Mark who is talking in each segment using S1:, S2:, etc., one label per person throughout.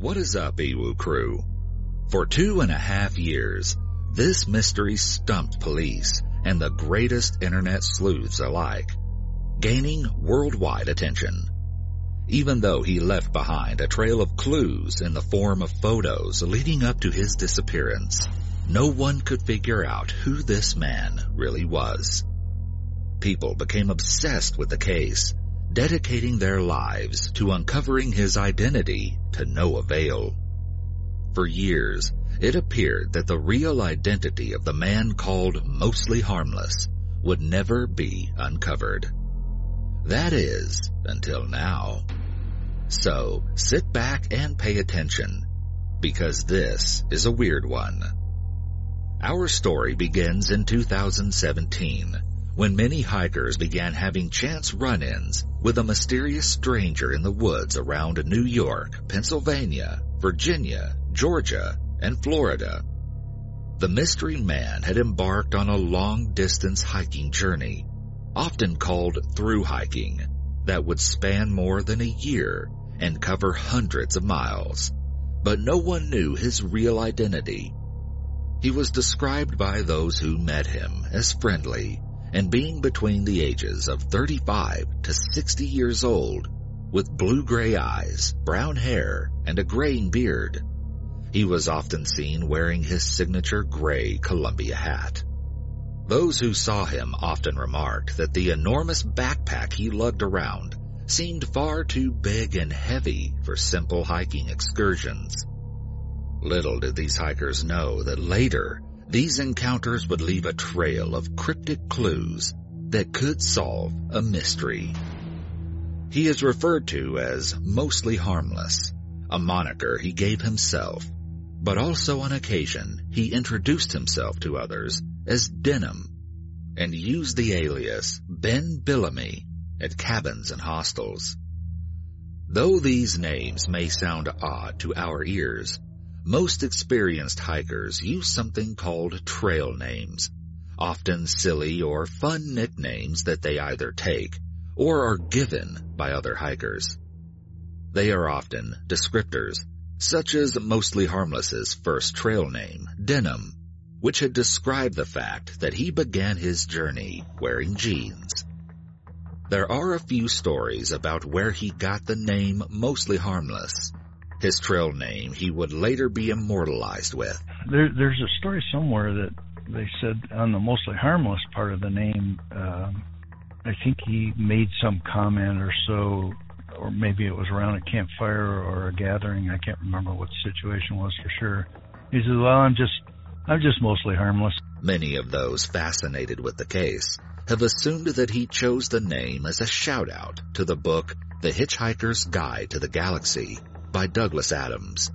S1: What is up, Ewu crew? For two and a half years, this mystery stumped police and the greatest internet sleuths alike, gaining worldwide attention. Even though he left behind a trail of clues in the form of photos leading up to his disappearance, no one could figure out who this man really was. People became obsessed with the case dedicating their lives to uncovering his identity to no avail. For years, it appeared that the real identity of the man called Mostly Harmless would never be uncovered. That is, until now. So, sit back and pay attention, because this is a weird one. Our story begins in 2017 when many hikers began having chance run-ins with a mysterious stranger in the woods around New York, Pennsylvania, Virginia, Georgia, and Florida. The mystery man had embarked on a long-distance hiking journey, often called through hiking, that would span more than a year and cover hundreds of miles. But no one knew his real identity. He was described by those who met him as friendly and being between the ages of 35 to 60 years old, with blue-gray eyes, brown hair, and a graying beard. He was often seen wearing his signature gray Columbia hat. Those who saw him often remarked that the enormous backpack he lugged around seemed far too big and heavy for simple hiking excursions. Little did these hikers know that later these encounters would leave a trail of cryptic clues that could solve a mystery. He is referred to as mostly harmless, a moniker he gave himself, but also on occasion he introduced himself to others as Denim and used the alias Ben Billamy at cabins and hostels. Though these names may sound odd to our ears, most experienced hikers use something called trail names, often silly or fun nicknames that they either take or are given by other hikers. They are often descriptors, such as Mostly Harmless's first trail name, Denim, which had described the fact that he began his journey wearing jeans. There are a few stories about where he got the name Mostly Harmless, his trail name he would later be immortalized with.
S2: There, there's a story somewhere that they said on the mostly harmless part of the name, uh, I think he made some comment or so, or maybe it was around a campfire or a gathering. I can't remember what the situation was for sure. He said, "Well, I'm just, I'm just mostly harmless."
S1: Many of those fascinated with the case have assumed that he chose the name as a shout out to the book The Hitchhiker's Guide to the Galaxy by Douglas Adams.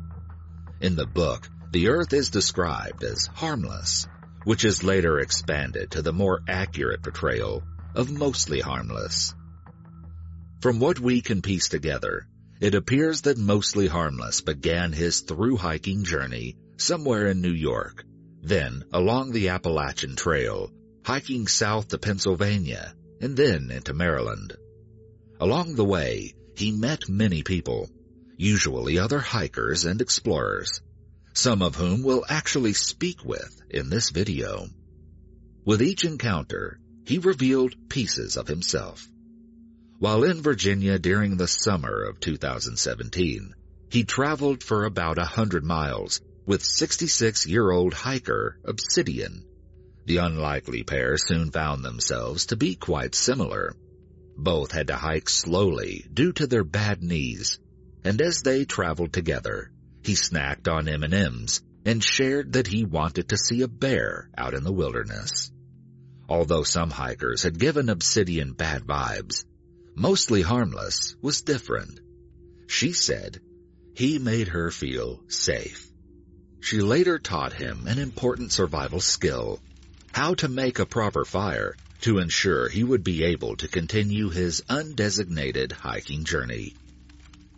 S1: In the book, the Earth is described as harmless, which is later expanded to the more accurate portrayal of mostly harmless. From what we can piece together, it appears that Mostly Harmless began his through hiking journey somewhere in New York, then along the Appalachian Trail, hiking south to Pennsylvania, and then into Maryland. Along the way, he met many people, usually other hikers and explorers, some of whom we'll actually speak with in this video. With each encounter, he revealed pieces of himself. While in Virginia during the summer of 2017, he traveled for about a hundred miles with 66-year-old hiker Obsidian. The unlikely pair soon found themselves to be quite similar. Both had to hike slowly due to their bad knees and as they traveled together, he snacked on M&Ms and shared that he wanted to see a bear out in the wilderness. Although some hikers had given Obsidian bad vibes, mostly harmless was different. She said he made her feel safe. She later taught him an important survival skill, how to make a proper fire to ensure he would be able to continue his undesignated hiking journey.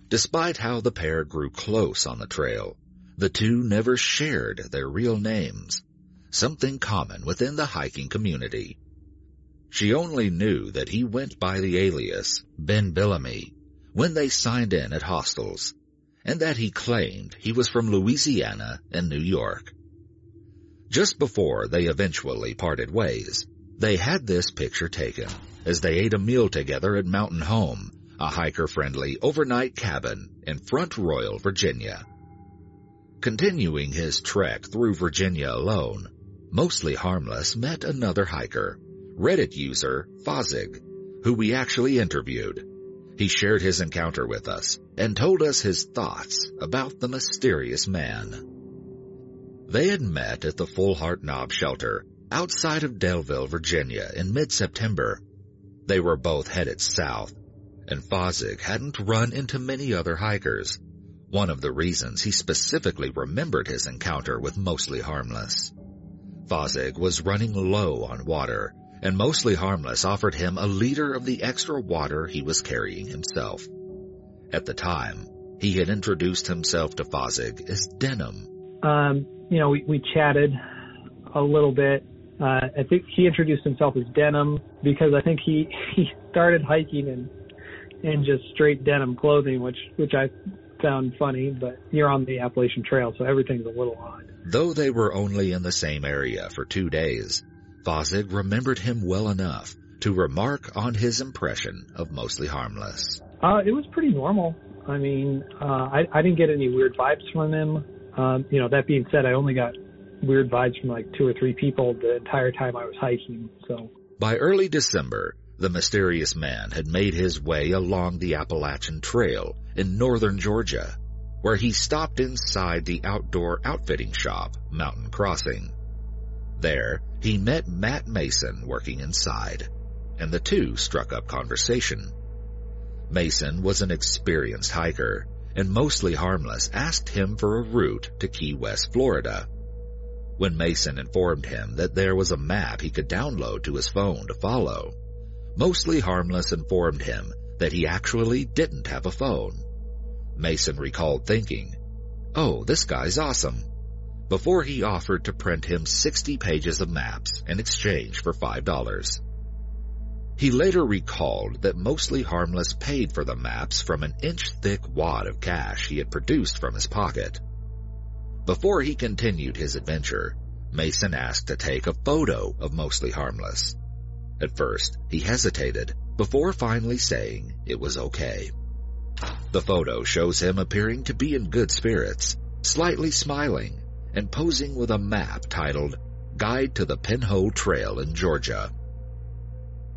S1: Despite how the pair grew close on the trail, the two never shared their real names, something common within the hiking community. She only knew that he went by the alias Ben Billamy when they signed in at hostels, and that he claimed he was from Louisiana and New York. Just before they eventually parted ways, they had this picture taken as they ate a meal together at Mountain Home, a hiker-friendly overnight cabin in Front Royal, Virginia. Continuing his trek through Virginia alone, mostly harmless met another hiker, Reddit user Fozig, who we actually interviewed. He shared his encounter with us and told us his thoughts about the mysterious man. They had met at the Fullhardt Knob shelter outside of Daleville, Virginia in mid-September. They were both headed south, and Fozig hadn't run into many other hikers. One of the reasons he specifically remembered his encounter with Mostly Harmless. Fozig was running low on water, and Mostly Harmless offered him a liter of the extra water he was carrying himself. At the time, he had introduced himself to Fozig as Denim.
S3: Um, you know, we, we chatted a little bit. Uh, I think he introduced himself as Denim because I think he, he started hiking in, in just straight denim clothing, which, which I found funny, but you're on the Appalachian Trail, so everything's a little odd.
S1: Though they were only in the same area for two days, Fozig remembered him well enough to remark on his impression of Mostly Harmless.
S3: Uh, it was pretty normal. I mean, uh, I, I didn't get any weird vibes from him. Um, you know, that being said, I only got weird vibes from like two or three people the entire time I was hiking. So
S1: by early December, the mysterious man had made his way along the Appalachian Trail in northern Georgia, where he stopped inside the outdoor outfitting shop, Mountain Crossing. There, he met Matt Mason working inside, and the two struck up conversation. Mason was an experienced hiker and mostly harmless asked him for a route to Key West, Florida. When Mason informed him that there was a map he could download to his phone to follow, mostly harmless informed him that he actually didn't have a phone. Mason recalled thinking, oh, this guy's awesome, before he offered to print him 60 pages of maps in exchange for $5. He later recalled that mostly harmless paid for the maps from an inch-thick wad of cash he had produced from his pocket. Before he continued his adventure, Mason asked to take a photo of mostly harmless. At first, he hesitated before finally saying it was okay. The photo shows him appearing to be in good spirits, slightly smiling, and posing with a map titled Guide to the Pinhoti Trail in Georgia.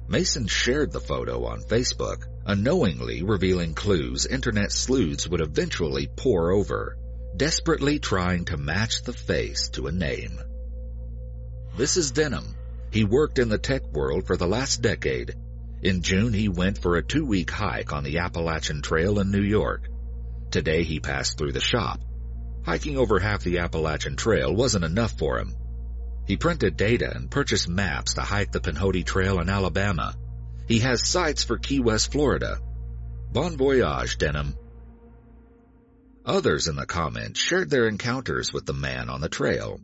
S1: Mason shared the photo on Facebook, unknowingly revealing clues internet sleuths would eventually pore over, desperately trying to match the face to a name. This is Denim. He worked in the tech world for the last decade. In June, he went for a two-week hike on the Appalachian Trail in New York. Today, he passed through the shop. Hiking over half the Appalachian Trail wasn't enough for him, he printed data and purchased maps to hike the Pinhoti Trail in Alabama. He has sights for Key West, Florida. Bon voyage, Denim. Others in the comments shared their encounters with the man on the trail.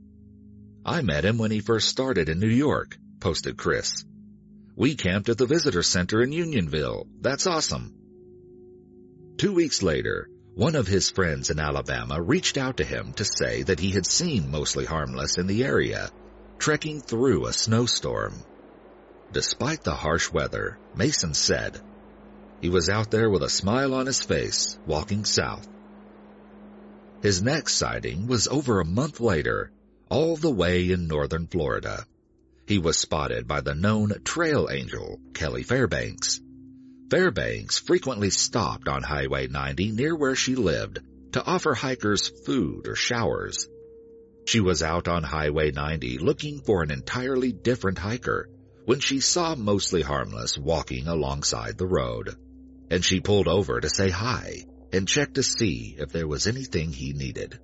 S1: I met him when he first started in New York, posted Chris. We camped at the visitor center in Unionville. That's awesome. Two weeks later, one of his friends in Alabama reached out to him to say that he had seen Mostly Harmless in the area trekking through a snowstorm. Despite the harsh weather, Mason said, he was out there with a smile on his face, walking south. His next sighting was over a month later, all the way in northern Florida. He was spotted by the known trail angel, Kelly Fairbanks. Fairbanks frequently stopped on Highway 90 near where she lived to offer hikers food or showers. She was out on Highway 90 looking for an entirely different hiker when she saw Mostly Harmless walking alongside the road. And she pulled over to say hi and check to see if there was anything he needed.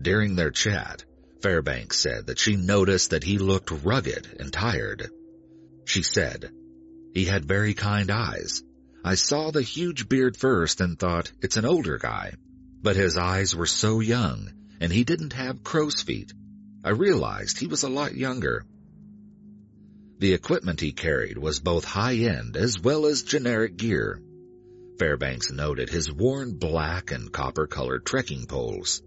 S1: During their chat, Fairbanks said that she noticed that he looked rugged and tired. She said, he had very kind eyes. I saw the huge beard first and thought it's an older guy, but his eyes were so young and he didn't have crow's feet. I realized he was a lot younger. The equipment he carried was both high-end as well as generic gear. Fairbanks noted his worn black and copper-colored trekking poles.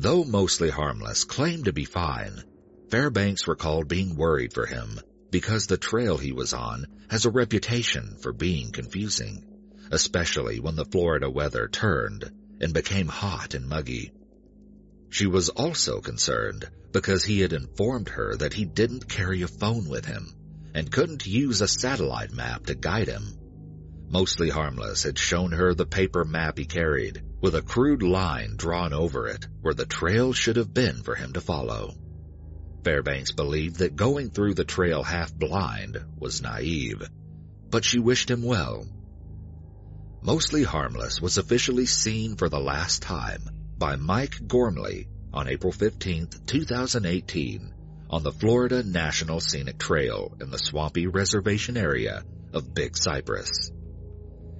S1: Though mostly harmless, claimed to be fine, Fairbanks recalled being worried for him because the trail he was on has a reputation for being confusing, especially when the Florida weather turned and became hot and muggy. She was also concerned because he had informed her that he didn't carry a phone with him and couldn't use a satellite map to guide him. Mostly Harmless had shown her the paper map he carried, with a crude line drawn over it where the trail should have been for him to follow. Fairbanks believed that going through the trail half blind was naive, but she wished him well. Mostly Harmless was officially seen for the last time by Mike Gormley on April 15, 2018 on the Florida National Scenic Trail in the swampy reservation area of Big Cypress.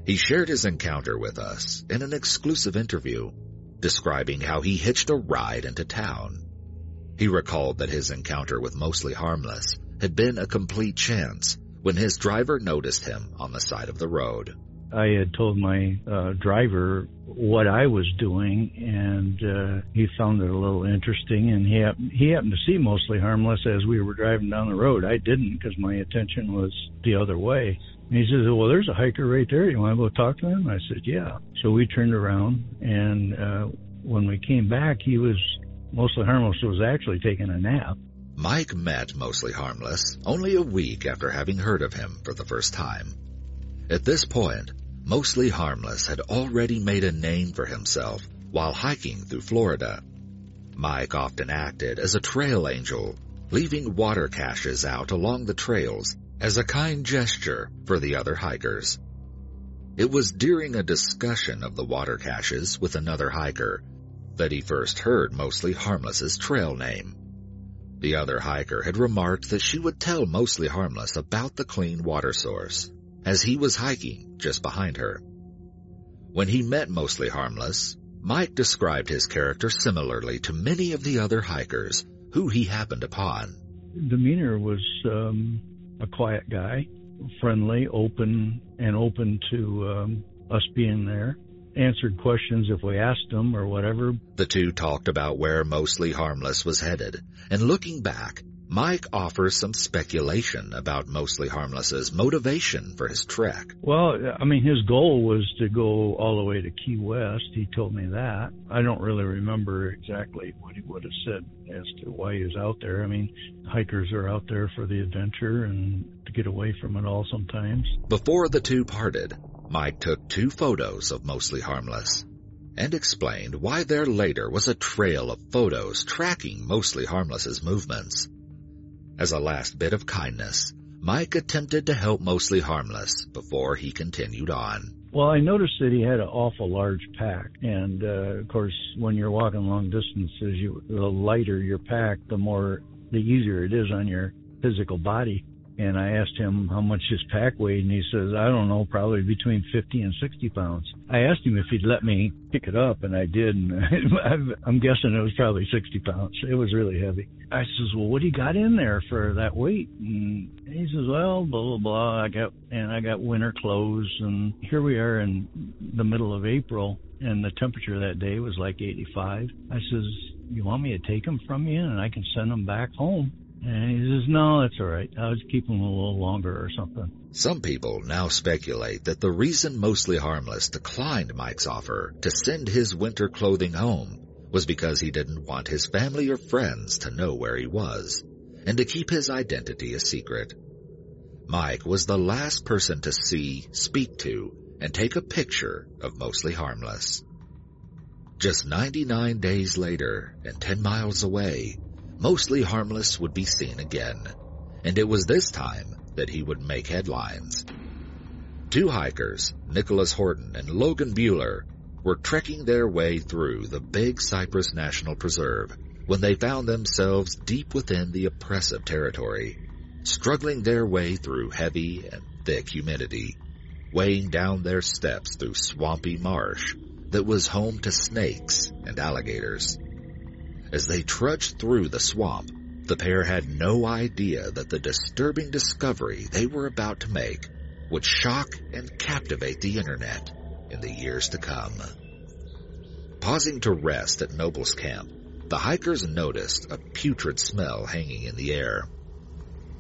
S1: He shared his encounter with us in an exclusive interview, describing how he hitched a ride into town. He recalled that his encounter with Mostly Harmless had been a complete chance when his driver noticed him on the side of the road.
S2: I had told my uh, driver what I was doing, and uh, he found it a little interesting. And he he happened to see mostly harmless as we were driving down the road. I didn't because my attention was the other way. And he says, "Well, there's a hiker right there. You want to go talk to him?" I said, "Yeah." So we turned around, and uh, when we came back, he was mostly harmless. Was actually taking a nap.
S1: Mike met Mostly Harmless only a week after having heard of him for the first time. At this point, Mostly Harmless had already made a name for himself while hiking through Florida. Mike often acted as a trail angel, leaving water caches out along the trails as a kind gesture for the other hikers. It was during a discussion of the water caches with another hiker that he first heard Mostly Harmless's trail name. The other hiker had remarked that she would tell Mostly Harmless about the clean water source as he was hiking just behind her. When he met Mostly Harmless, Mike described his character similarly to many of the other hikers who he happened upon.
S2: Demeanor was um, a quiet guy, friendly, open, and open to um, us being there. Answered questions if we asked him or whatever.
S1: The two talked about where Mostly Harmless was headed, and looking back, Mike offers some speculation about Mostly Harmless's motivation for his trek.
S2: Well, I mean, his goal was to go all the way to Key West. He told me that. I don't really remember exactly what he would have said as to why he was out there. I mean, hikers are out there for the adventure and to get away from it all sometimes.
S1: Before the two parted, Mike took two photos of Mostly Harmless and explained why there later was a trail of photos tracking Mostly Harmless's movements. As a last bit of kindness, Mike attempted to help Mostly Harmless before he continued on.
S2: Well, I noticed that he had an awful large pack, and uh, of course, when you're walking long distances, you, the lighter your pack, the more the easier it is on your physical body. And I asked him how much his pack weighed, and he says, I don't know, probably between 50 and 60 pounds. I asked him if he'd let me pick it up, and I did, and I'm guessing it was probably 60 pounds. It was really heavy. I says, well, what do you got in there for that weight? And he says, well, blah, blah, blah. I got, and I got winter clothes, and here we are in the middle of April, and the temperature that day was like 85. I says, you want me to take them from you, and I can send them back home? And he says, no, that's all right. I'll just keep them a little longer or something.
S1: Some people now speculate that the reason Mostly Harmless declined Mike's offer to send his winter clothing home was because he didn't want his family or friends to know where he was and to keep his identity a secret. Mike was the last person to see, speak to, and take a picture of Mostly Harmless. Just 99 days later and 10 miles away, Mostly Harmless would be seen again, and it was this time that he would make headlines. Two hikers, Nicholas Horton and Logan Bueller, were trekking their way through the Big Cypress National Preserve when they found themselves deep within the oppressive territory, struggling their way through heavy and thick humidity, weighing down their steps through swampy marsh that was home to snakes and alligators. As they trudged through the swamp, the pair had no idea that the disturbing discovery they were about to make would shock and captivate the internet in the years to come. Pausing to rest at Noble's camp, the hikers noticed a putrid smell hanging in the air.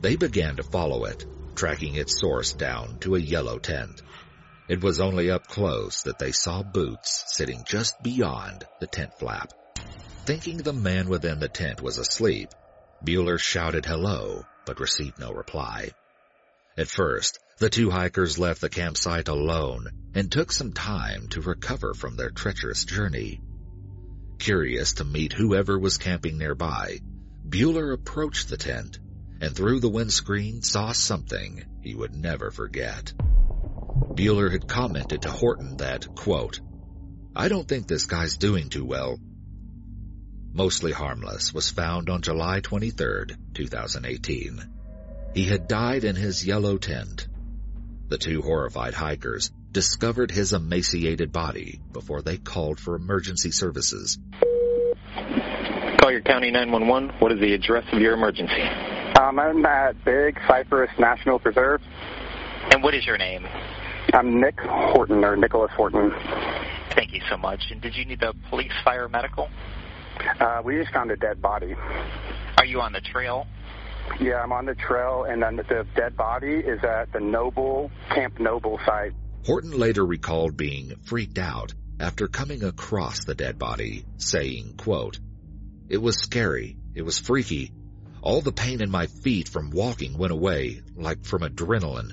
S1: They began to follow it, tracking its source down to a yellow tent. It was only up close that they saw boots sitting just beyond the tent flap. Thinking the man within the tent was asleep, Bueller shouted hello, but received no reply. At first, the two hikers left the campsite alone and took some time to recover from their treacherous journey. Curious to meet whoever was camping nearby, Bueller approached the tent and through the windscreen saw something he would never forget. Bueller had commented to Horton that, quote, I don't think this guy's doing too well. Mostly harmless was found on July 23, 2018. He had died in his yellow tent. The two horrified hikers discovered his emaciated body before they called for emergency services.
S4: Collier County 911, what is the address of your emergency?
S5: Um, I'm at Big Cypress National Preserve.
S4: And what is your name?
S5: I'm Nick Horton, or Nicholas Horton.
S4: Thank you so much. And did you need the police, fire, medical?
S5: Uh, we just found a dead body.
S4: Are you on the trail?
S5: Yeah, I'm on the trail, and then the dead body is at the Noble, Camp Noble site.
S1: Horton later recalled being freaked out after coming across the dead body, saying, quote, It was scary. It was freaky. All the pain in my feet from walking went away, like from adrenaline.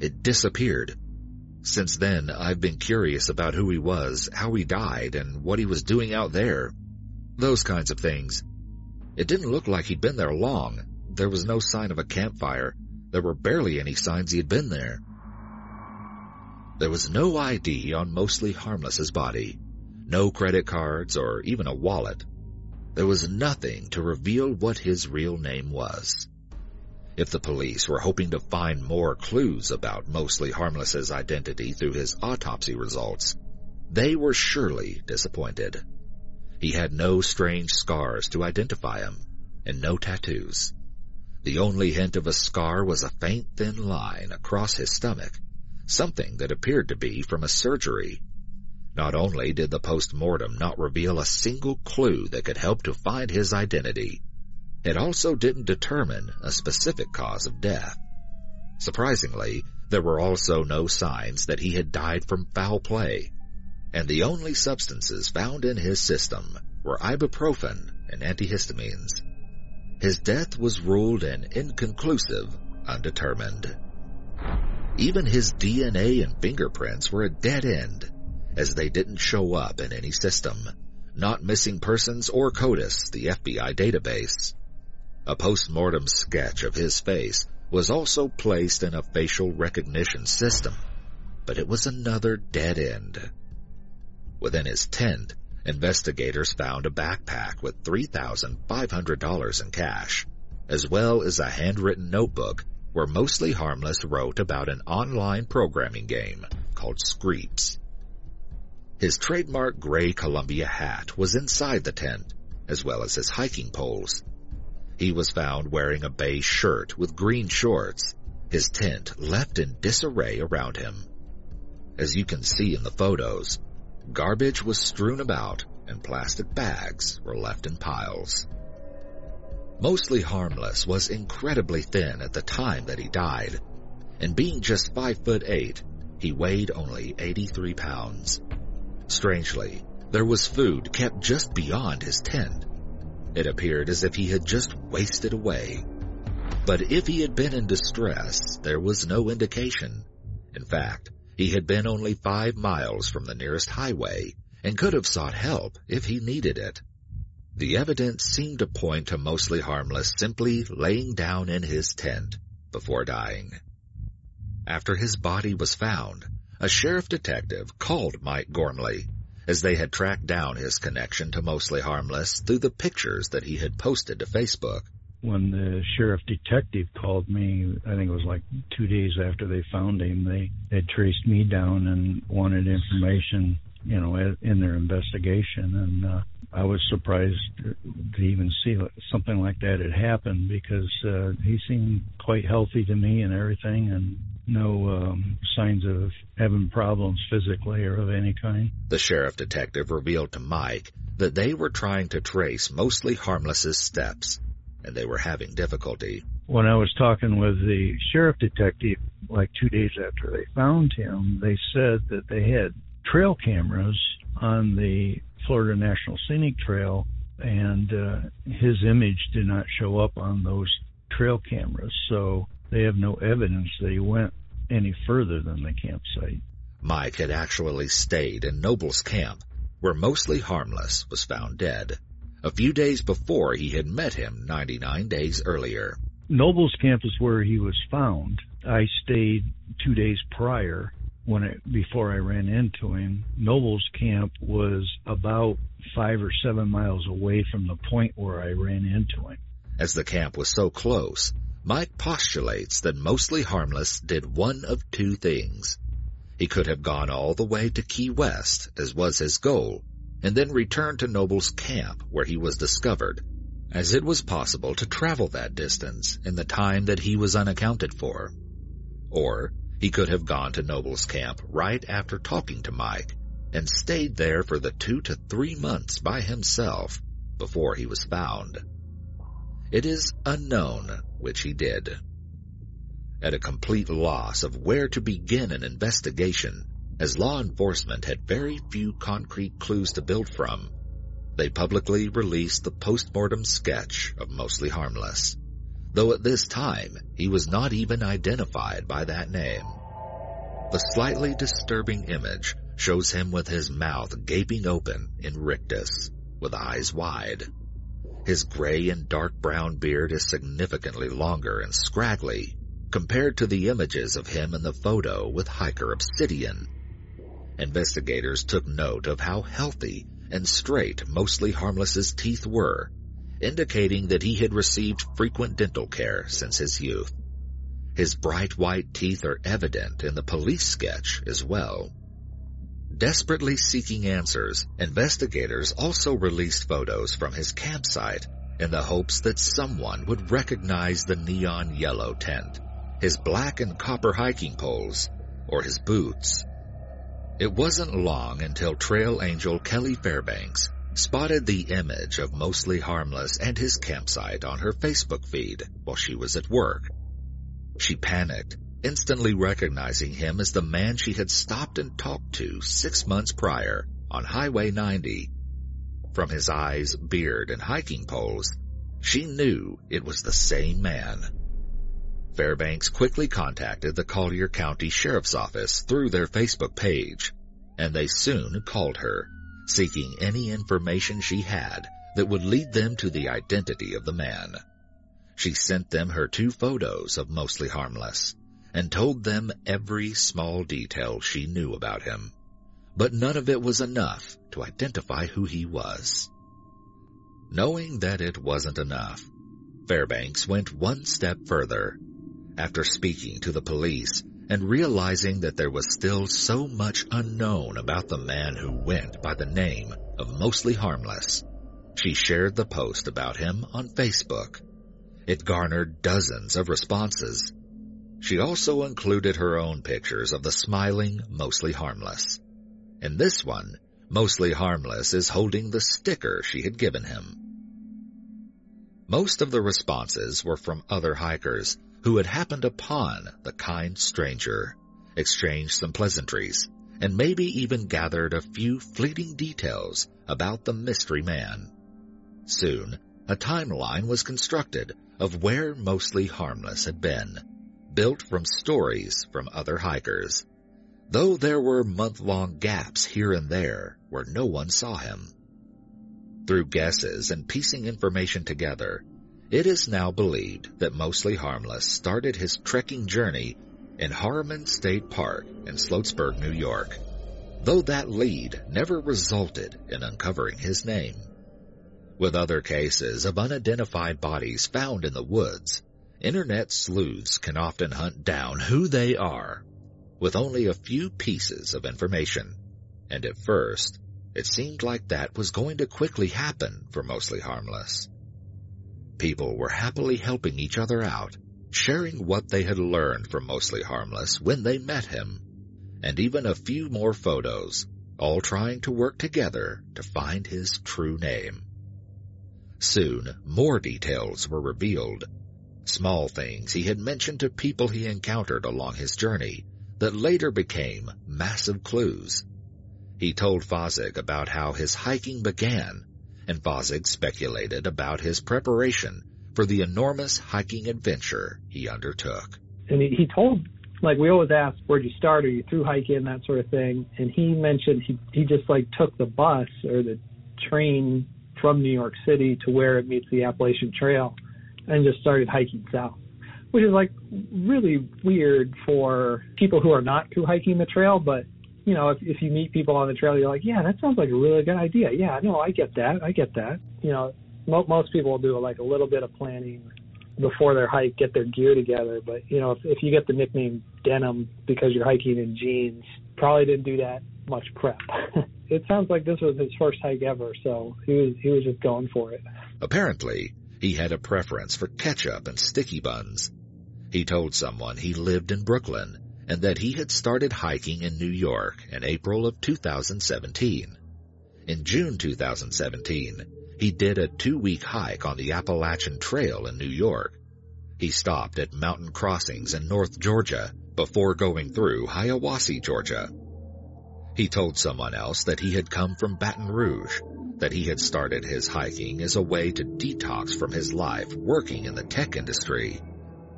S1: It disappeared. Since then, I've been curious about who he was, how he died, and what he was doing out there. Those kinds of things. It didn't look like he'd been there long. There was no sign of a campfire. There were barely any signs he had been there. There was no ID on Mostly Harmless's body. No credit cards or even a wallet. There was nothing to reveal what his real name was. If the police were hoping to find more clues about Mostly Harmless's identity through his autopsy results, they were surely disappointed. He had no strange scars to identify him, and no tattoos. The only hint of a scar was a faint thin line across his stomach, something that appeared to be from a surgery not only did the post-mortem not reveal a single clue that could help to find his identity, it also didn't determine a specific cause of death. Surprisingly, there were also no signs that he had died from foul play, and the only substances found in his system were ibuprofen and antihistamines. His death was ruled an inconclusive, undetermined. Even his DNA and fingerprints were a dead end as they didn't show up in any system, not missing persons or CODIS, the FBI database. A post-mortem sketch of his face was also placed in a facial recognition system, but it was another dead end. Within his tent, investigators found a backpack with $3,500 in cash, as well as a handwritten notebook where Mostly Harmless wrote about an online programming game called Screeps. His trademark gray Columbia hat was inside the tent, as well as his hiking poles. He was found wearing a beige shirt with green shorts, his tent left in disarray around him. As you can see in the photos, garbage was strewn about and plastic bags were left in piles. Mostly harmless was incredibly thin at the time that he died, and being just five foot eight, he weighed only 83 pounds. Strangely, there was food kept just beyond his tent. It appeared as if he had just wasted away. But if he had been in distress, there was no indication. In fact, he had been only five miles from the nearest highway and could have sought help if he needed it. The evidence seemed to point to mostly harmless simply laying down in his tent before dying. After his body was found, a sheriff detective called Mike Gormley, as they had tracked down his connection to Mostly Harmless through the pictures that he had posted to Facebook.
S2: When the sheriff detective called me, I think it was like two days after they found him, they had traced me down and wanted information, you know, in their investigation. And uh, I was surprised to even see something like that had happened because uh, he seemed quite healthy to me and everything. And no um, signs of having problems physically or of any kind.
S1: The sheriff detective revealed to Mike that they were trying to trace mostly harmless's steps, and they were having difficulty.
S2: When I was talking with the sheriff detective, like two days after they found him, they said that they had trail cameras on the Florida National Scenic Trail, and uh, his image did not show up on those trail cameras. So they have no evidence that he went any further than the campsite.
S1: Mike had actually stayed in Noble's camp, where mostly harmless was found dead, a few days before he had met him 99 days earlier.
S2: Noble's camp is where he was found. I stayed two days prior when I, before I ran into him. Noble's camp was about five or seven miles away from the point where I ran into him.
S1: As the camp was so close, Mike postulates that Mostly Harmless did one of two things. He could have gone all the way to Key West, as was his goal, and then returned to Noble's camp where he was discovered, as it was possible to travel that distance in the time that he was unaccounted for. Or he could have gone to Noble's camp right after talking to Mike and stayed there for the two to three months by himself before he was found. It is unknown which he did. At a complete loss of where to begin an investigation, as law enforcement had very few concrete clues to build from, they publicly released the postmortem sketch of Mostly Harmless, though at this time he was not even identified by that name. The slightly disturbing image shows him with his mouth gaping open in rictus, with eyes wide. His gray and dark brown beard is significantly longer and scraggly compared to the images of him in the photo with Hiker Obsidian. Investigators took note of how healthy and straight mostly harmless's teeth were, indicating that he had received frequent dental care since his youth. His bright white teeth are evident in the police sketch as well. Desperately seeking answers, investigators also released photos from his campsite in the hopes that someone would recognize the neon yellow tent, his black and copper hiking poles, or his boots. It wasn't long until trail angel Kelly Fairbanks spotted the image of Mostly Harmless and his campsite on her Facebook feed while she was at work. She panicked instantly recognizing him as the man she had stopped and talked to six months prior on Highway 90. From his eyes, beard, and hiking poles, she knew it was the same man. Fairbanks quickly contacted the Collier County Sheriff's Office through their Facebook page, and they soon called her, seeking any information she had that would lead them to the identity of the man. She sent them her two photos of Mostly Harmless, and told them every small detail she knew about him. But none of it was enough to identify who he was. Knowing that it wasn't enough, Fairbanks went one step further. After speaking to the police and realizing that there was still so much unknown about the man who went by the name of Mostly Harmless, she shared the post about him on Facebook. It garnered dozens of responses she also included her own pictures of the smiling, mostly harmless. In this one, mostly harmless is holding the sticker she had given him. Most of the responses were from other hikers who had happened upon the kind stranger, exchanged some pleasantries, and maybe even gathered a few fleeting details about the mystery man. Soon, a timeline was constructed of where mostly harmless had been built from stories from other hikers, though there were month-long gaps here and there where no one saw him. Through guesses and piecing information together, it is now believed that Mostly Harmless started his trekking journey in Harriman State Park in Sloatsburg, New York, though that lead never resulted in uncovering his name. With other cases of unidentified bodies found in the woods, Internet sleuths can often hunt down who they are with only a few pieces of information. And at first, it seemed like that was going to quickly happen for Mostly Harmless. People were happily helping each other out, sharing what they had learned from Mostly Harmless when they met him, and even a few more photos, all trying to work together to find his true name. Soon, more details were revealed. Small things he had mentioned to people he encountered along his journey that later became massive clues. He told Fozig about how his hiking began, and Fozig speculated about his preparation for the enormous hiking adventure he undertook.
S3: And he, he told, like we always ask, where'd you start? Are you through hiking, that sort of thing? And he mentioned he he just like took the bus or the train from New York City to where it meets the Appalachian Trail, and just started hiking south which is like really weird for people who are not through hiking the trail. But you know, if if you meet people on the trail, you're like, yeah, that sounds like a really good idea. Yeah, no, I get that. I get that. You know, mo- most people will do like a little bit of planning before their hike, get their gear together. But you know, if if you get the nickname denim because you're hiking in jeans, probably didn't do that much prep. it sounds like this was his first hike ever, so he was he was just going for it.
S1: Apparently, he had a preference for ketchup and sticky buns. He told someone he lived in Brooklyn and that he had started hiking in New York in April of 2017. In June 2017, he did a two-week hike on the Appalachian Trail in New York. He stopped at mountain crossings in North Georgia before going through Hiawassee, Georgia. He told someone else that he had come from Baton Rouge, that he had started his hiking as a way to detox from his life working in the tech industry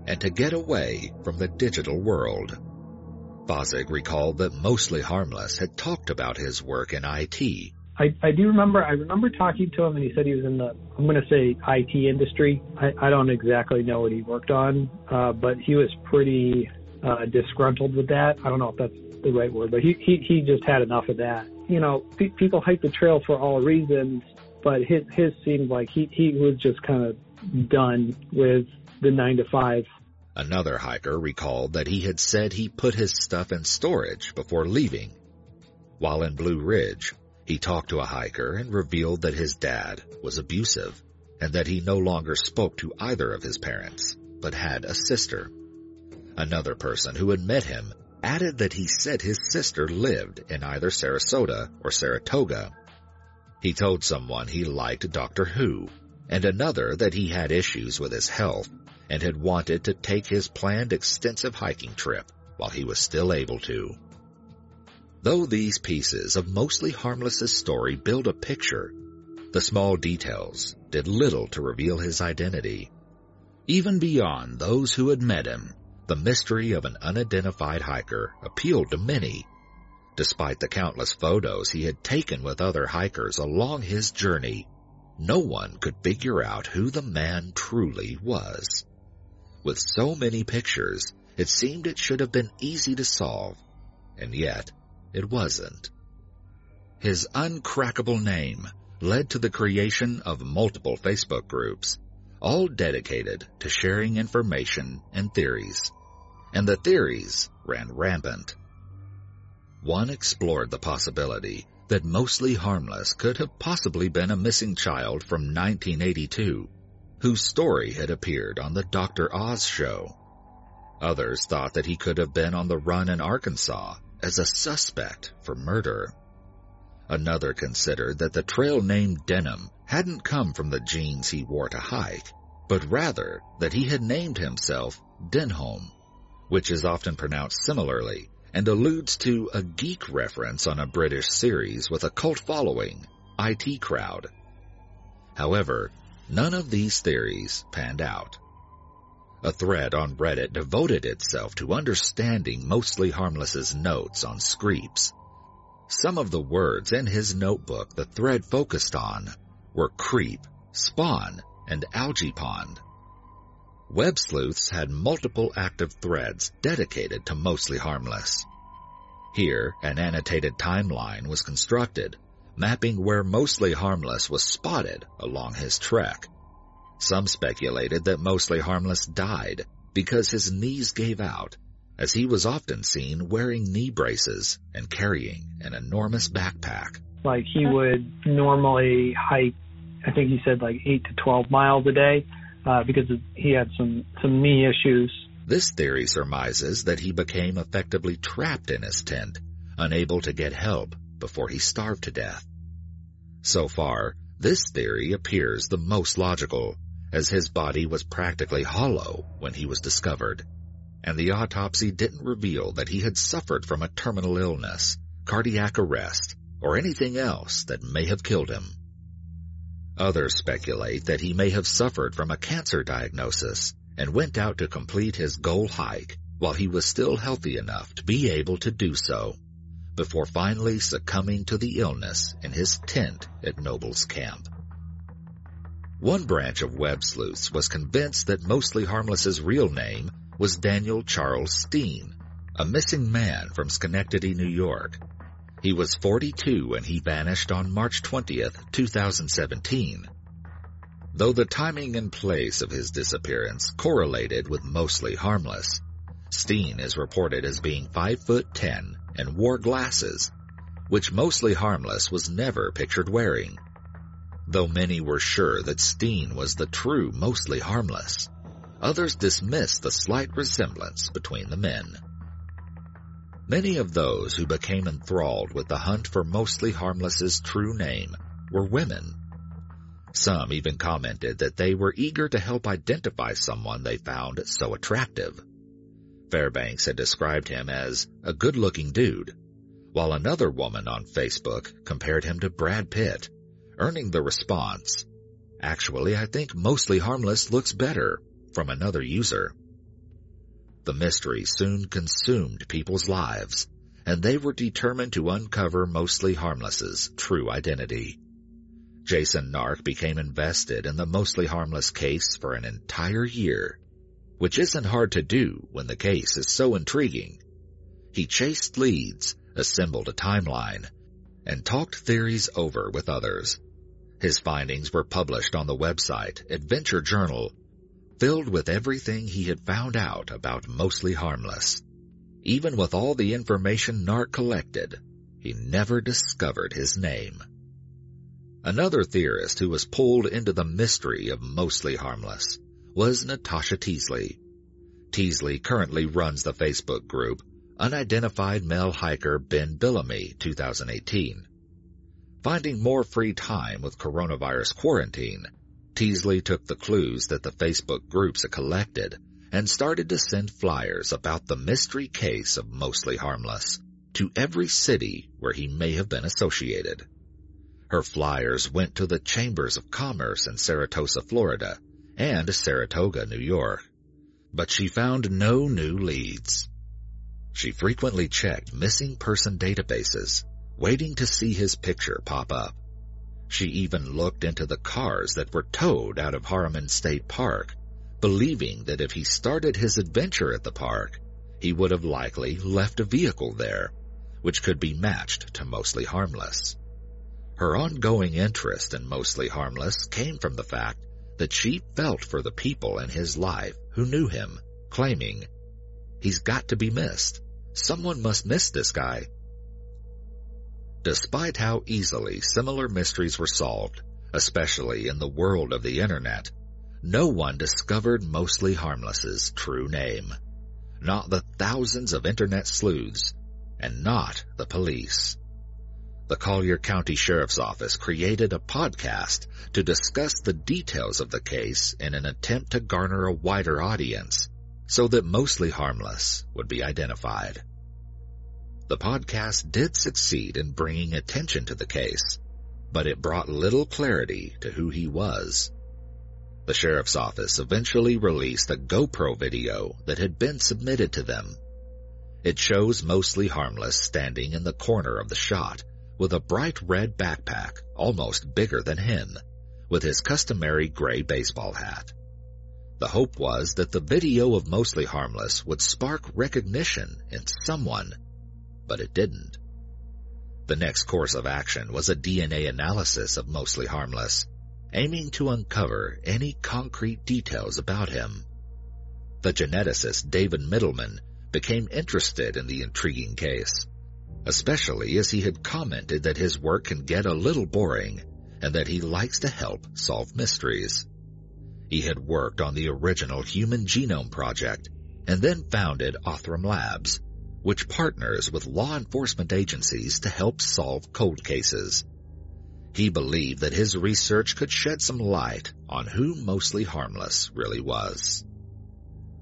S1: and to get away from the digital world. Fozig recalled that Mostly Harmless had talked about his work in IT.
S3: I, I do remember, I remember talking to him and he said he was in the, I'm going to say IT industry. I, I don't exactly know what he worked on, uh, but he was pretty uh, disgruntled with that. I don't know if that's the right word, but he, he, he just had enough of that. You know, pe- people hike the trail for all reasons, but his, his seemed like he, he was just kind of done with the nine to five.
S1: Another hiker recalled that he had said he put his stuff in storage before leaving. While in Blue Ridge, he talked to a hiker and revealed that his dad was abusive and that he no longer spoke to either of his parents, but had a sister. Another person who had met him added that he said his sister lived in either Sarasota or Saratoga. He told someone he liked Doctor Who and another that he had issues with his health and had wanted to take his planned extensive hiking trip while he was still able to. Though these pieces of Mostly Harmless's story build a picture, the small details did little to reveal his identity. Even beyond those who had met him, the mystery of an unidentified hiker appealed to many. Despite the countless photos he had taken with other hikers along his journey, no one could figure out who the man truly was. With so many pictures, it seemed it should have been easy to solve, and yet it wasn't. His uncrackable name led to the creation of multiple Facebook groups, all dedicated to sharing information and theories. And the theories ran rampant. One explored the possibility that Mostly Harmless could have possibly been a missing child from 1982, whose story had appeared on the Dr. Oz show. Others thought that he could have been on the run in Arkansas as a suspect for murder. Another considered that the trail name Denim hadn't come from the jeans he wore to hike, but rather that he had named himself Denholm, which is often pronounced similarly and alludes to a geek reference on a British series with a cult following, IT Crowd. However, none of these theories panned out. A thread on Reddit devoted itself to understanding Mostly Harmless's notes on Screeps. Some of the words in his notebook the thread focused on were creep, spawn, and algae pond. Web sleuths had multiple active threads dedicated to Mostly Harmless. Here, an annotated timeline was constructed, mapping where Mostly Harmless was spotted along his trek. Some speculated that Mostly Harmless died because his knees gave out, as he was often seen wearing knee braces and carrying an enormous backpack.
S3: Like he would normally hike, I think he said like 8 to 12 miles a day uh, because he had some some knee issues.
S1: This theory surmises that he became effectively trapped in his tent, unable to get help before he starved to death. So far, this theory appears the most logical, as his body was practically hollow when he was discovered, and the autopsy didn't reveal that he had suffered from a terminal illness, cardiac arrest, or anything else that may have killed him. Others speculate that he may have suffered from a cancer diagnosis and went out to complete his goal hike while he was still healthy enough to be able to do so, before finally succumbing to the illness in his tent at Noble's camp. One branch of web sleuths was convinced that Mostly Harmless's real name was Daniel Charles Steen, a missing man from Schenectady, New York. He was 42 when he vanished on March 20th, 2017, though the timing and place of his disappearance correlated with mostly harmless. Steen is reported as being 5 foot 10 and wore glasses, which mostly harmless was never pictured wearing. Though many were sure that Steen was the true mostly harmless, others dismissed the slight resemblance between the men. Many of those who became enthralled with the hunt for mostly harmless's true name were women some even commented that they were eager to help identify someone they found so attractive. Fairbanks had described him as a good-looking dude, while another woman on Facebook compared him to Brad Pitt, earning the response, Actually, I think Mostly Harmless looks better from another user. The mystery soon consumed people's lives, and they were determined to uncover Mostly Harmless's true identity. Jason Nark became invested in the mostly harmless case for an entire year, which isn't hard to do when the case is so intriguing. He chased leads, assembled a timeline, and talked theories over with others. His findings were published on the website Adventure Journal, filled with everything he had found out about Mostly Harmless. Even with all the information Nark collected, he never discovered his name. Another theorist who was pulled into the mystery of Mostly Harmless was Natasha Teasley. Teasley currently runs the Facebook group Unidentified Male Hiker Ben Billamy 2018. Finding more free time with coronavirus quarantine, Teasley took the clues that the Facebook groups had collected and started to send flyers about the mystery case of Mostly Harmless to every city where he may have been associated. Her flyers went to the Chambers of Commerce in Saratoga, Florida, and Saratoga, New York. But she found no new leads. She frequently checked missing person databases, waiting to see his picture pop up. She even looked into the cars that were towed out of Harriman State Park, believing that if he started his adventure at the park, he would have likely left a vehicle there, which could be matched to mostly harmless. Her ongoing interest in Mostly Harmless came from the fact that she felt for the people in his life who knew him, claiming, He's got to be missed. Someone must miss this guy. Despite how easily similar mysteries were solved, especially in the world of the internet, no one discovered Mostly Harmless's true name. Not the thousands of internet sleuths, and not the police the Collier County Sheriff's Office created a podcast to discuss the details of the case in an attempt to garner a wider audience so that mostly harmless would be identified. The podcast did succeed in bringing attention to the case, but it brought little clarity to who he was. The sheriff's office eventually released a GoPro video that had been submitted to them. It shows mostly harmless standing in the corner of the shot with a bright red backpack almost bigger than him, with his customary gray baseball hat. The hope was that the video of Mostly Harmless would spark recognition in someone, but it didn't. The next course of action was a DNA analysis of Mostly Harmless, aiming to uncover any concrete details about him. The geneticist David Mittelman became interested in the intriguing case especially as he had commented that his work can get a little boring and that he likes to help solve mysteries. He had worked on the original Human Genome Project and then founded Othram Labs, which partners with law enforcement agencies to help solve cold cases. He believed that his research could shed some light on who Mostly Harmless really was.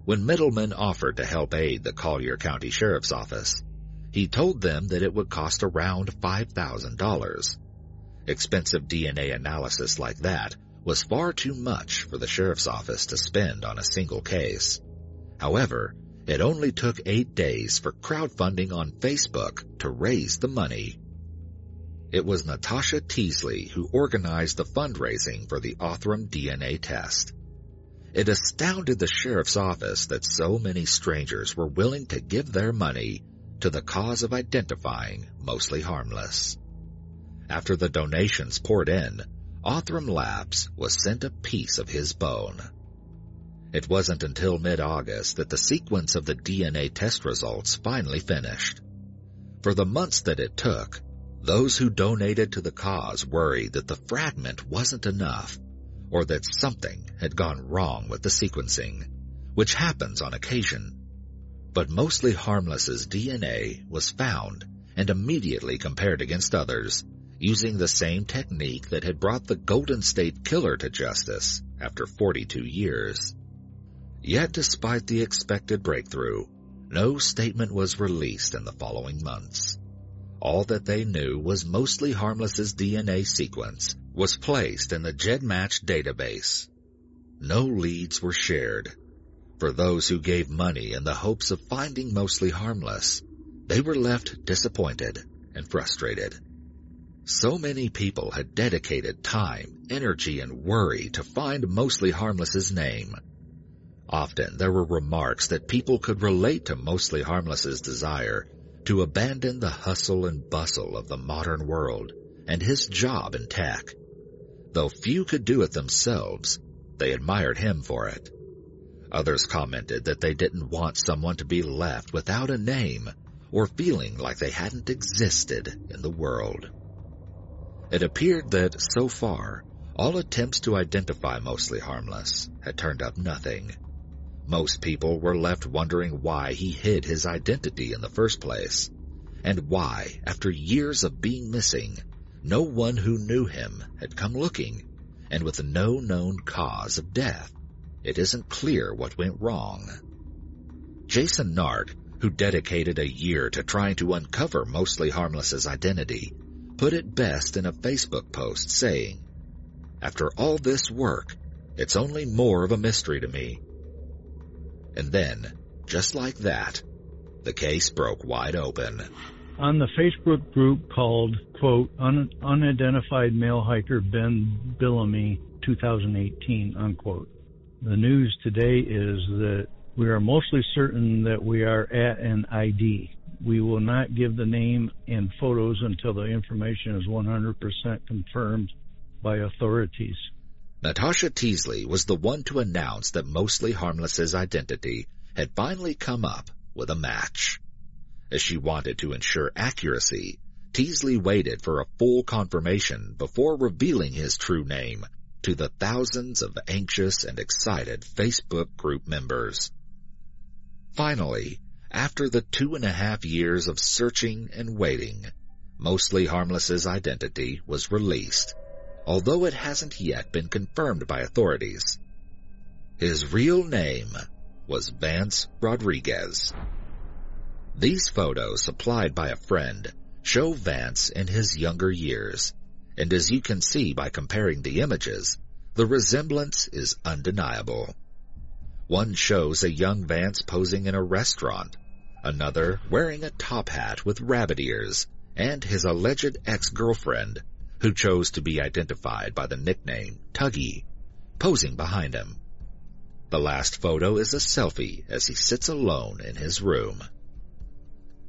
S1: When Mittelman offered to help aid the Collier County Sheriff's Office, he told them that it would cost around $5,000. Expensive DNA analysis like that was far too much for the sheriff's office to spend on a single case. However, it only took eight days for crowdfunding on Facebook to raise the money. It was Natasha Teasley who organized the fundraising for the Othram DNA test. It astounded the sheriff's office that so many strangers were willing to give their money to the cause of identifying mostly harmless. After the donations poured in, Othram Labs was sent a piece of his bone. It wasn't until mid-August that the sequence of the DNA test results finally finished. For the months that it took, those who donated to the cause worried that the fragment wasn't enough or that something had gone wrong with the sequencing, which happens on occasion. But mostly harmless's DNA was found and immediately compared against others using the same technique that had brought the Golden State Killer to justice after 42 years. Yet despite the expected breakthrough, no statement was released in the following months. All that they knew was mostly harmless's DNA sequence was placed in the GEDmatch database. No leads were shared. For those who gave money in the hopes of finding mostly harmless, they were left disappointed and frustrated. So many people had dedicated time, energy, and worry to find mostly harmless's name. Often there were remarks that people could relate to mostly harmless's desire to abandon the hustle and bustle of the modern world and his job in tech. Though few could do it themselves, they admired him for it. Others commented that they didn't want someone to be left without a name or feeling like they hadn't existed in the world. It appeared that, so far, all attempts to identify Mostly Harmless had turned up nothing. Most people were left wondering why he hid his identity in the first place, and why, after years of being missing, no one who knew him had come looking, and with no known cause of death, it isn't clear what went wrong. Jason Nark, who dedicated a year to trying to uncover Mostly Harmless's identity, put it best in a Facebook post saying, After all this work, it's only more of a mystery to me. And then, just like that, the case broke wide open
S2: on the Facebook group called, quote, Un- Unidentified Male Hiker Ben Billamy 2018, unquote. The news today is that we are mostly certain that we are at an ID. We will not give the name and photos until the information is 100% confirmed by authorities.
S1: Natasha Teasley was the one to announce that Mostly Harmless's identity had finally come up with a match. As she wanted to ensure accuracy, Teasley waited for a full confirmation before revealing his true name to the thousands of anxious and excited Facebook group members. Finally, after the two and a half years of searching and waiting, Mostly Harmless's identity was released, although it hasn't yet been confirmed by authorities. His real name was Vance Rodriguez. These photos supplied by a friend show Vance in his younger years, and as you can see by comparing the images, the resemblance is undeniable. One shows a young Vance posing in a restaurant, another wearing a top hat with rabbit ears, and his alleged ex-girlfriend, who chose to be identified by the nickname Tuggy, posing behind him. The last photo is a selfie as he sits alone in his room.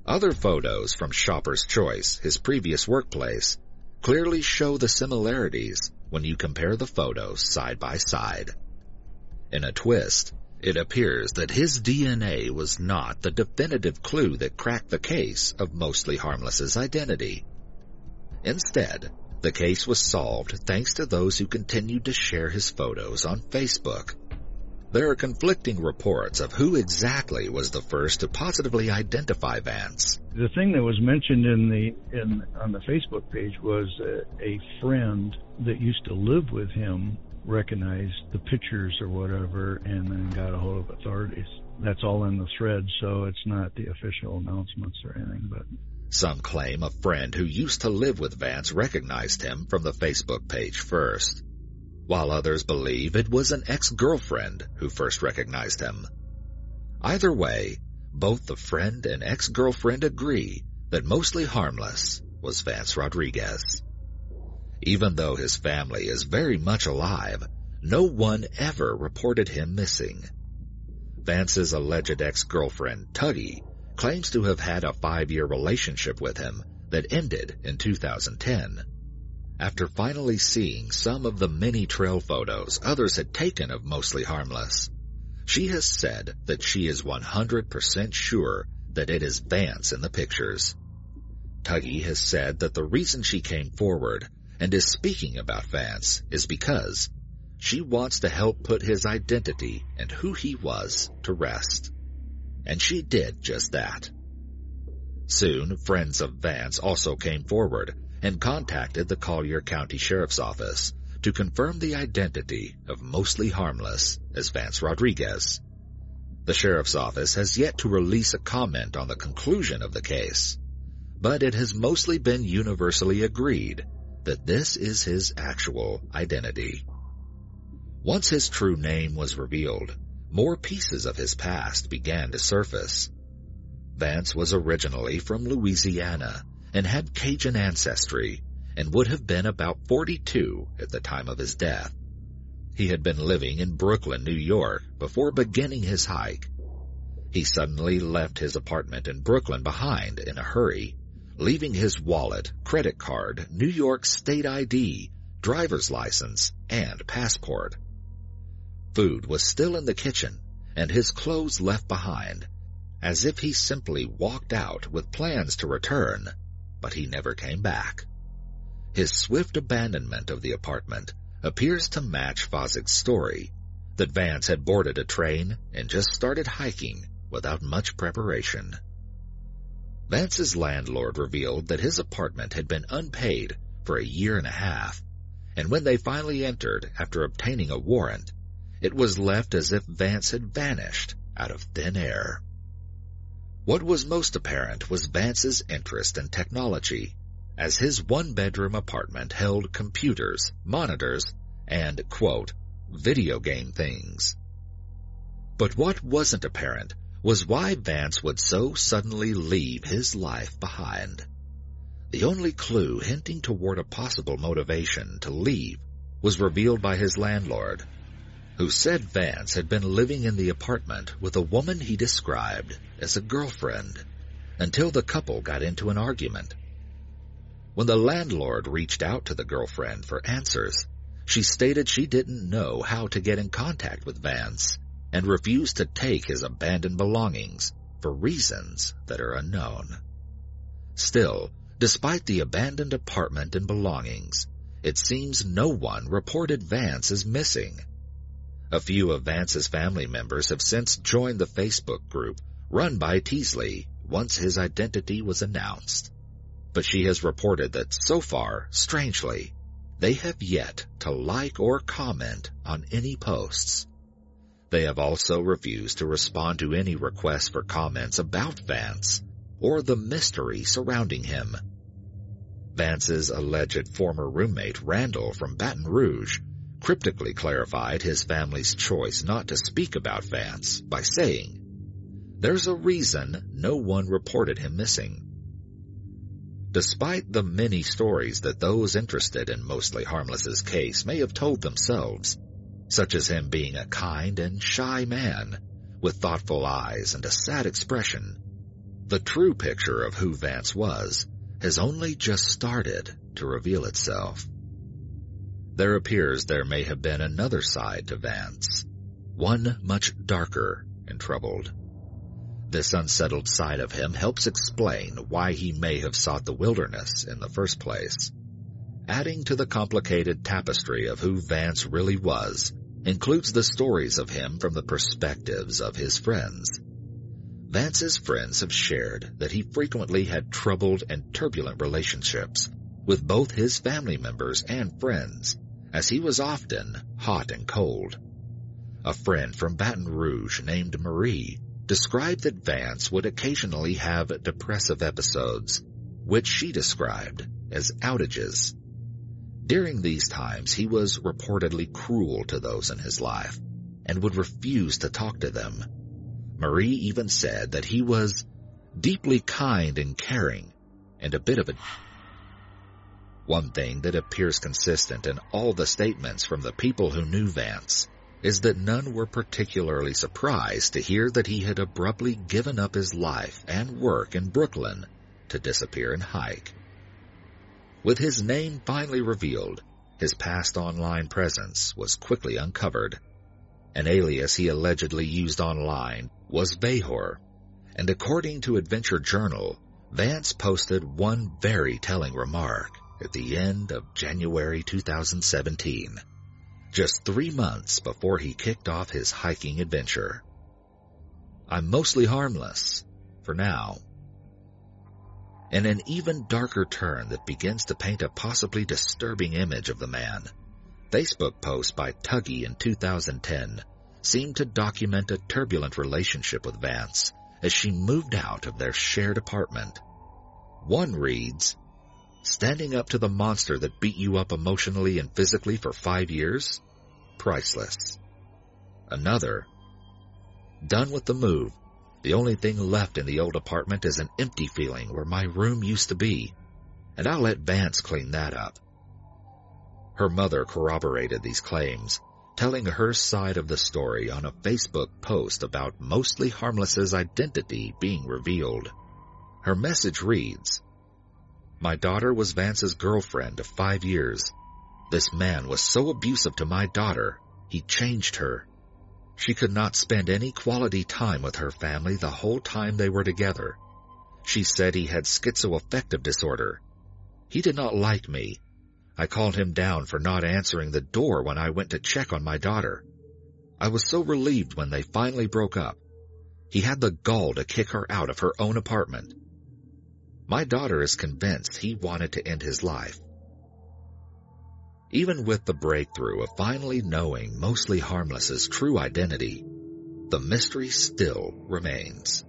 S1: Other photos from Shopper's Choice, his previous workplace, clearly show the similarities when you compare the photos side by side. In a twist, it appears that his DNA was not the definitive clue that cracked the case of Mostly Harmless's identity. Instead, The case was solved thanks to those who continued to share his photos on Facebook. There are conflicting reports of who exactly was the first to positively identify Vance.
S2: The thing that was mentioned in the in on the Facebook page was a, a friend that used to live with him recognized the pictures or whatever and then got a hold of authorities. That's all in the thread, so it's not the official announcements or anything, but
S1: some claim a friend who used to live with Vance recognized him from the Facebook page first while others believe it was an ex-girlfriend who first recognized him. Either way, both the friend and ex-girlfriend agree that mostly harmless was Vance Rodriguez. Even though his family is very much alive, no one ever reported him missing. Vance's alleged ex-girlfriend, Tuggy, claims to have had a five-year relationship with him that ended in 2010. After finally seeing some of the many trail photos others had taken of Mostly Harmless, she has said that she is 100% sure that it is Vance in the pictures. Tuggy has said that the reason she came forward and is speaking about Vance is because she wants to help put his identity and who he was to rest. And she did just that. Soon, friends of Vance also came forward and contacted the Collier County Sheriff's Office to confirm the identity of Mostly Harmless as Vance Rodriguez. The Sheriff's Office has yet to release a comment on the conclusion of the case, but it has mostly been universally agreed that this is his actual identity. Once his true name was revealed, more pieces of his past began to surface. Vance was originally from Louisiana and had Cajun ancestry and would have been about 42 at the time of his death. He had been living in Brooklyn, New York before beginning his hike. He suddenly left his apartment in Brooklyn behind in a hurry, leaving his wallet, credit card, New York state ID, driver's license, and passport. Food was still in the kitchen and his clothes left behind, as if he simply walked out with plans to return but he never came back. His swift abandonment of the apartment appears to match Fozzig's story that Vance had boarded a train and just started hiking without much preparation. Vance's landlord revealed that his apartment had been unpaid for a year and a half, and when they finally entered after obtaining a warrant, it was left as if Vance had vanished out of thin air. What was most apparent was Vance's interest in technology, as his one-bedroom apartment held computers, monitors, and, quote, video game things. But what wasn't apparent was why Vance would so suddenly leave his life behind. The only clue hinting toward a possible motivation to leave was revealed by his landlord, who said Vance had been living in the apartment with a woman he described as a girlfriend until the couple got into an argument. When the landlord reached out to the girlfriend for answers, she stated she didn't know how to get in contact with Vance and refused to take his abandoned belongings for reasons that are unknown. Still, despite the abandoned apartment and belongings, it seems no one reported Vance as missing a few of Vance's family members have since joined the Facebook group run by Teasley once his identity was announced. But she has reported that so far, strangely, they have yet to like or comment on any posts. They have also refused to respond to any requests for comments about Vance or the mystery surrounding him. Vance's alleged former roommate Randall from Baton Rouge cryptically clarified his family's choice not to speak about Vance by saying, There's a reason no one reported him missing. Despite the many stories that those interested in Mostly Harmless's case may have told themselves, such as him being a kind and shy man with thoughtful eyes and a sad expression, the true picture of who Vance was has only just started to reveal itself there appears there may have been another side to Vance, one much darker and troubled. This unsettled side of him helps explain why he may have sought the wilderness in the first place. adding to the complicated tapestry of who Vance really was, includes the stories of him from the perspectives of his friends. Vance's friends have shared that he frequently had troubled and turbulent relationships with both his family members and friends, as he was often hot and cold. A friend from Baton Rouge named Marie described that Vance would occasionally have depressive episodes, which she described as outages. During these times, he was reportedly cruel to those in his life and would refuse to talk to them. Marie even said that he was deeply kind and caring and a bit of a... One thing that appears consistent in all the statements from the people who knew Vance is that none were particularly surprised to hear that he had abruptly given up his life and work in Brooklyn to disappear and hike. With his name finally revealed, his past online presence was quickly uncovered. An alias he allegedly used online was Vahor, and according to Adventure Journal, Vance posted one very telling remark at the end of January 2017, just three months before he kicked off his hiking adventure. I'm mostly harmless, for now and an even darker turn that begins to paint a possibly disturbing image of the man. Facebook post by Tuggy in 2010 seemed to document a turbulent relationship with Vance as she moved out of their shared apartment. One reads, Standing up to the monster that beat you up emotionally and physically for five years? Priceless. Another, Done with the move, the only thing left in the old apartment is an empty feeling where my room used to be, and I'll let Vance clean that up. Her mother corroborated these claims, telling her side of the story on a Facebook post about Mostly Harmless's identity being revealed. Her message reads, My daughter was Vance's girlfriend of five years. This man was so abusive to my daughter, he changed her she could not spend any quality time with her family the whole time they were together. She said he had schizoaffective disorder. He did not like me. I called him down for not answering the door when I went to check on my daughter. I was so relieved when they finally broke up. He had the gall to kick her out of her own apartment. My daughter is convinced he wanted to end his life. Even with the breakthrough of finally knowing Mostly Harmless's true identity, the mystery still remains.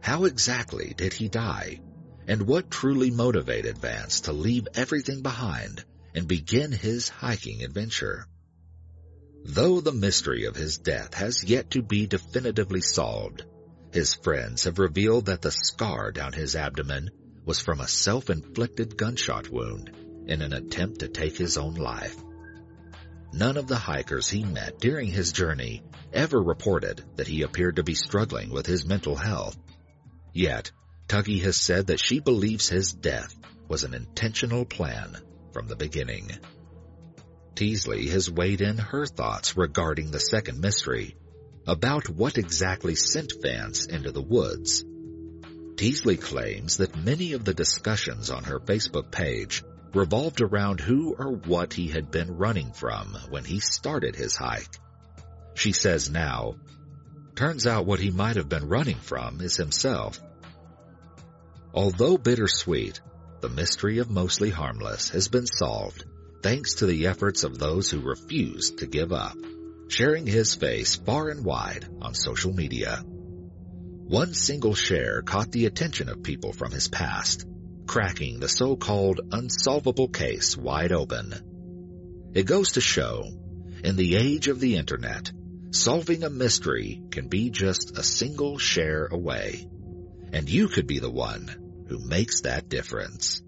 S1: How exactly did he die? And what truly motivated Vance to leave everything behind and begin his hiking adventure? Though the mystery of his death has yet to be definitively solved, his friends have revealed that the scar down his abdomen was from a self-inflicted gunshot wound in an attempt to take his own life. None of the hikers he met during his journey ever reported that he appeared to be struggling with his mental health. Yet, Tuggy has said that she believes his death was an intentional plan from the beginning. Teasley has weighed in her thoughts regarding the second mystery, about what exactly sent Vance into the woods. Teasley claims that many of the discussions on her Facebook page revolved around who or what he had been running from when he started his hike. She says now, turns out what he might have been running from is himself. Although bittersweet, the mystery of Mostly Harmless has been solved thanks to the efforts of those who refused to give up, sharing his face far and wide on social media. One single share caught the attention of people from his past, cracking the so-called unsolvable case wide open. It goes to show, in the age of the internet, solving a mystery can be just a single share away. And you could be the one who makes that difference.